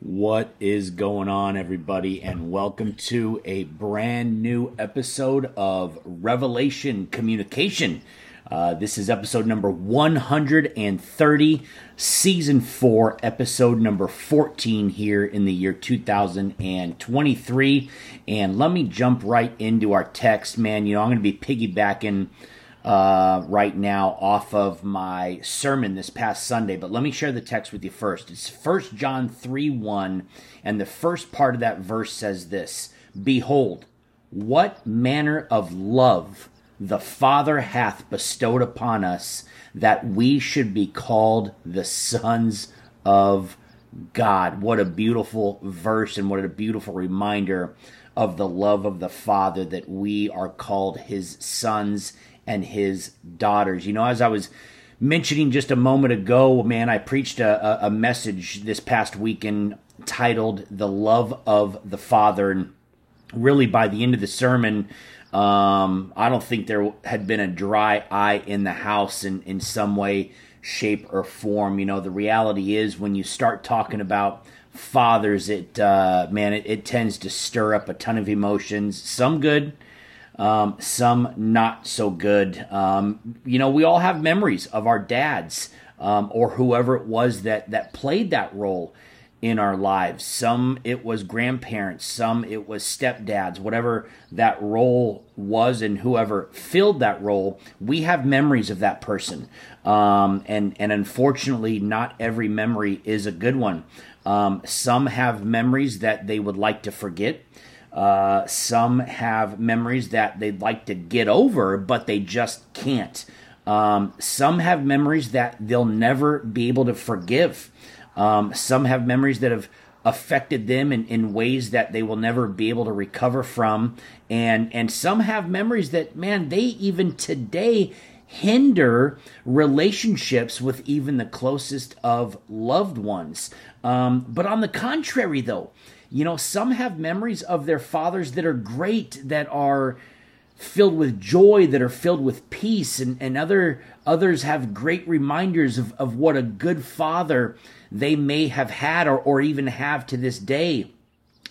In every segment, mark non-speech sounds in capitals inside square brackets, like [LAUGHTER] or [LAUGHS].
What is going on, everybody, and welcome to a brand new episode of Revelation Communication. Uh, this is episode number 130, season 4, episode number 14 here in the year 2023. And let me jump right into our text, man. You know, I'm going to be piggybacking uh, right now off of my sermon this past Sunday, but let me share the text with you first. It's 1 John 3 1, and the first part of that verse says this Behold, what manner of love the Father hath bestowed upon us that we should be called the sons of God. What a beautiful verse and what a beautiful reminder of the love of the Father that we are called his sons and his daughters. You know, as I was mentioning just a moment ago, man, I preached a, a message this past weekend titled The Love of the Father. And really, by the end of the sermon, um, I don't think there had been a dry eye in the house in, in some way, shape, or form. You know, the reality is when you start talking about fathers, it, uh, man, it, it tends to stir up a ton of emotions, some good, um, some not so good. Um, you know, we all have memories of our dads um, or whoever it was that that played that role in our lives. Some it was grandparents, some it was stepdads, whatever that role was, and whoever filled that role. We have memories of that person, um, and and unfortunately, not every memory is a good one. Um, some have memories that they would like to forget. Uh, some have memories that they'd like to get over, but they just can't. Um, some have memories that they'll never be able to forgive. Um, some have memories that have affected them in, in ways that they will never be able to recover from. And, and some have memories that, man, they even today hinder relationships with even the closest of loved ones. Um, but on the contrary, though, you know, some have memories of their fathers that are great, that are filled with joy, that are filled with peace, and, and other others have great reminders of, of what a good father they may have had or, or even have to this day.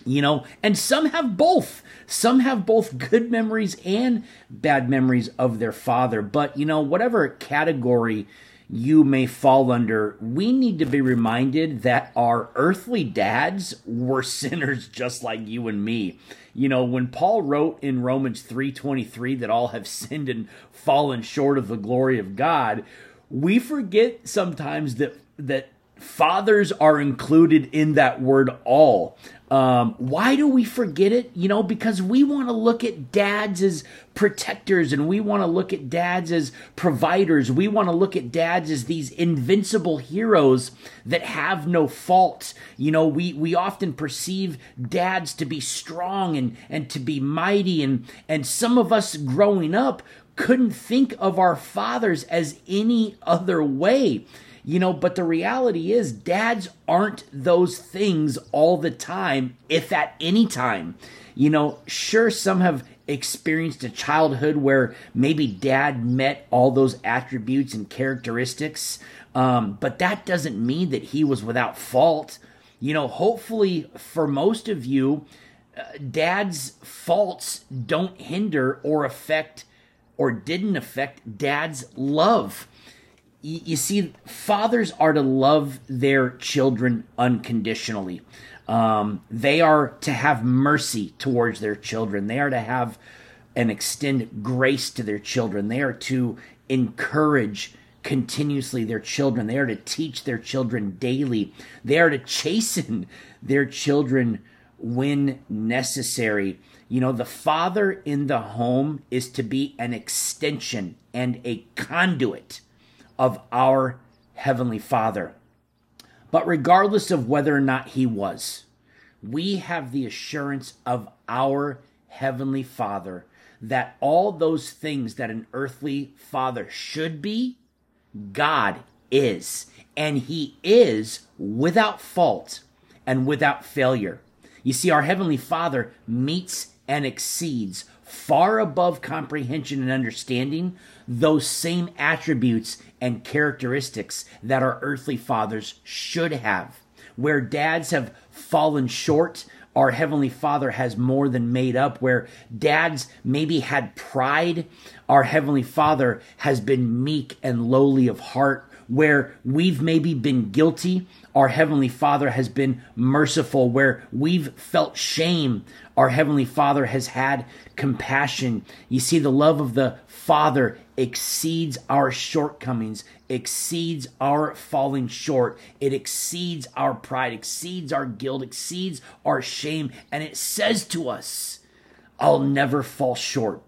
You know, and some have both. Some have both good memories and bad memories of their father. But, you know, whatever category you may fall under, we need to be reminded that our earthly dads were [LAUGHS] sinners just like you and me. You know, when Paul wrote in Romans 3:23 that all have sinned and fallen short of the glory of God, we forget sometimes that that fathers are included in that word all. Um, why do we forget it? You know, because we want to look at dads as protectors and we want to look at dads as providers. We want to look at dads as these invincible heroes that have no fault. You know, we, we often perceive dads to be strong and, and to be mighty. And, and some of us growing up couldn't think of our fathers as any other way. You know, but the reality is, dads aren't those things all the time, if at any time. You know, sure, some have experienced a childhood where maybe dad met all those attributes and characteristics, um, but that doesn't mean that he was without fault. You know, hopefully for most of you, uh, dad's faults don't hinder or affect or didn't affect dad's love you see, fathers are to love their children unconditionally. Um, they are to have mercy towards their children. They are to have and extend grace to their children. They are to encourage continuously their children. They are to teach their children daily. They are to chasten their children when necessary. You know, the father in the home is to be an extension and a conduit of our Heavenly Father. But regardless of whether or not He was, we have the assurance of our Heavenly Father that all those things that an earthly father should be, God is. And He is without fault and without failure. You see, our Heavenly Father meets and exceeds far above comprehension and understanding those same attributes and characteristics that our earthly fathers should have. where dads have fallen short, our Heavenly Father has more than made up. Where dads maybe had pride, our Heavenly Father has been meek and lowly of heart. Where we've maybe been guilty, our Heavenly Father has been merciful. Where we've felt shame, our Heavenly Father has had compassion. You see, the love of the Father exceeds our shortcomings, exceeds our falling short. It exceeds our pride, exceeds our guilt, exceeds our shame. And it says to us, I'll never fall short.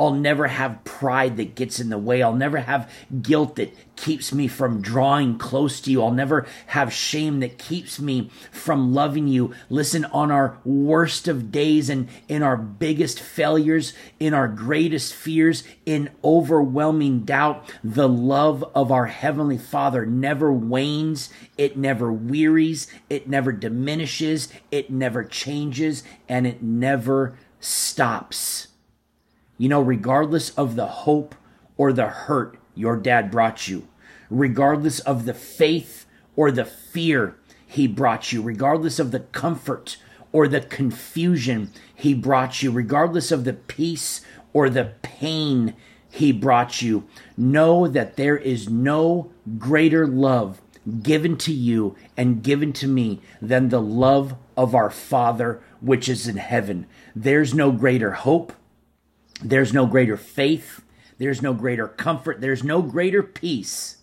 I'll never have pride that gets in the way. I'll never have guilt that keeps me from drawing close to you. I'll never have shame that keeps me from loving you. Listen, on our worst of days and in our biggest failures, in our greatest fears, in overwhelming doubt, the love of our Heavenly Father never wanes. It never wearies. It never diminishes. It never changes and it never stops. You know, regardless of the hope or the hurt your dad brought you, regardless of the faith or the fear he brought you, regardless of the comfort or the confusion he brought you, regardless of the peace or the pain he brought you, know that there is no greater love given to you and given to me than the love of our Father which is in heaven. There's no greater hope. There's no greater faith, there's no greater comfort, there's no greater peace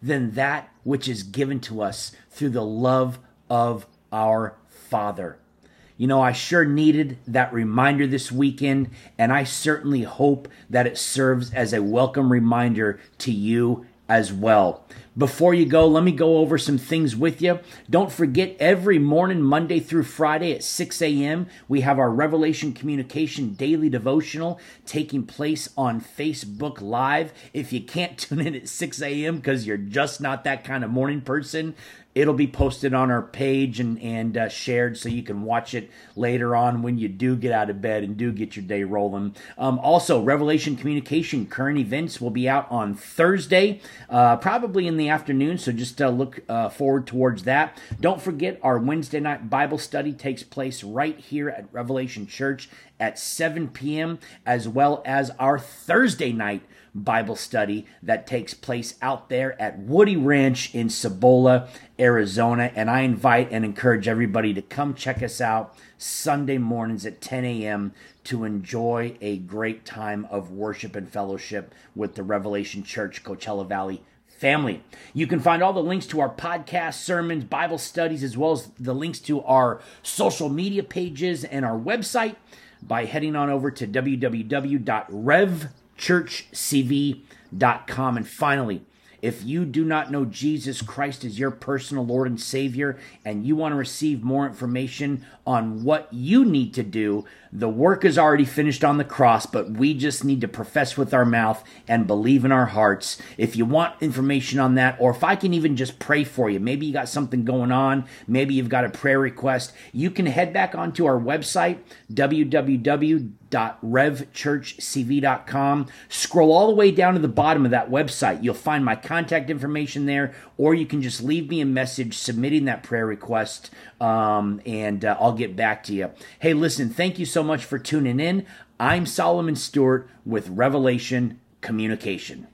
than that which is given to us through the love of our Father. You know, I sure needed that reminder this weekend, and I certainly hope that it serves as a welcome reminder to you as well. Before you go, let me go over some things with you. Don't forget, every morning, Monday through Friday at 6 a.m., we have our Revelation Communication Daily Devotional taking place on Facebook Live. If you can't [LAUGHS] tune in at 6 a.m. because you're just not that kind of morning person, It'll be posted on our page and and uh, shared so you can watch it later on when you do get out of bed and do get your day rolling. Um, also, Revelation Communication current events will be out on Thursday, uh, probably in the afternoon. So just uh, look uh, forward towards that. Don't forget our Wednesday night Bible study takes place right here at Revelation Church at 7 p.m. as well as our Thursday night Bible study that takes place out there at Woody Ranch in Cibola, Arizona. And I invite and encourage everybody to come check us out Sunday mornings at 10 a.m. to enjoy a great time of worship and fellowship with the Revelation Church Coachella Valley family. You can find all the links to our podcast, sermons, Bible studies, as well as the links to our social media pages and our website by heading on over to www.rev churchcv.com. And finally, if you do not know Jesus Christ as your personal Lord and Savior, and you want to receive more information on what you need to do, the work is already finished on the cross, but we just need to profess with our mouth and believe in our hearts. If you want information on that, or if I can even just pray for you, maybe you got something going on, maybe you've got a prayer request, you can head back onto our website, www www.revchurchcv.com. Scroll all the way down to the bottom of that website. You'll find my contact information there, or you can just leave me a message submitting that prayer request, um, and uh, I'll get back to you. Hey, listen, thank you so much for tuning in. I'm Solomon Stewart with Revelation Communication.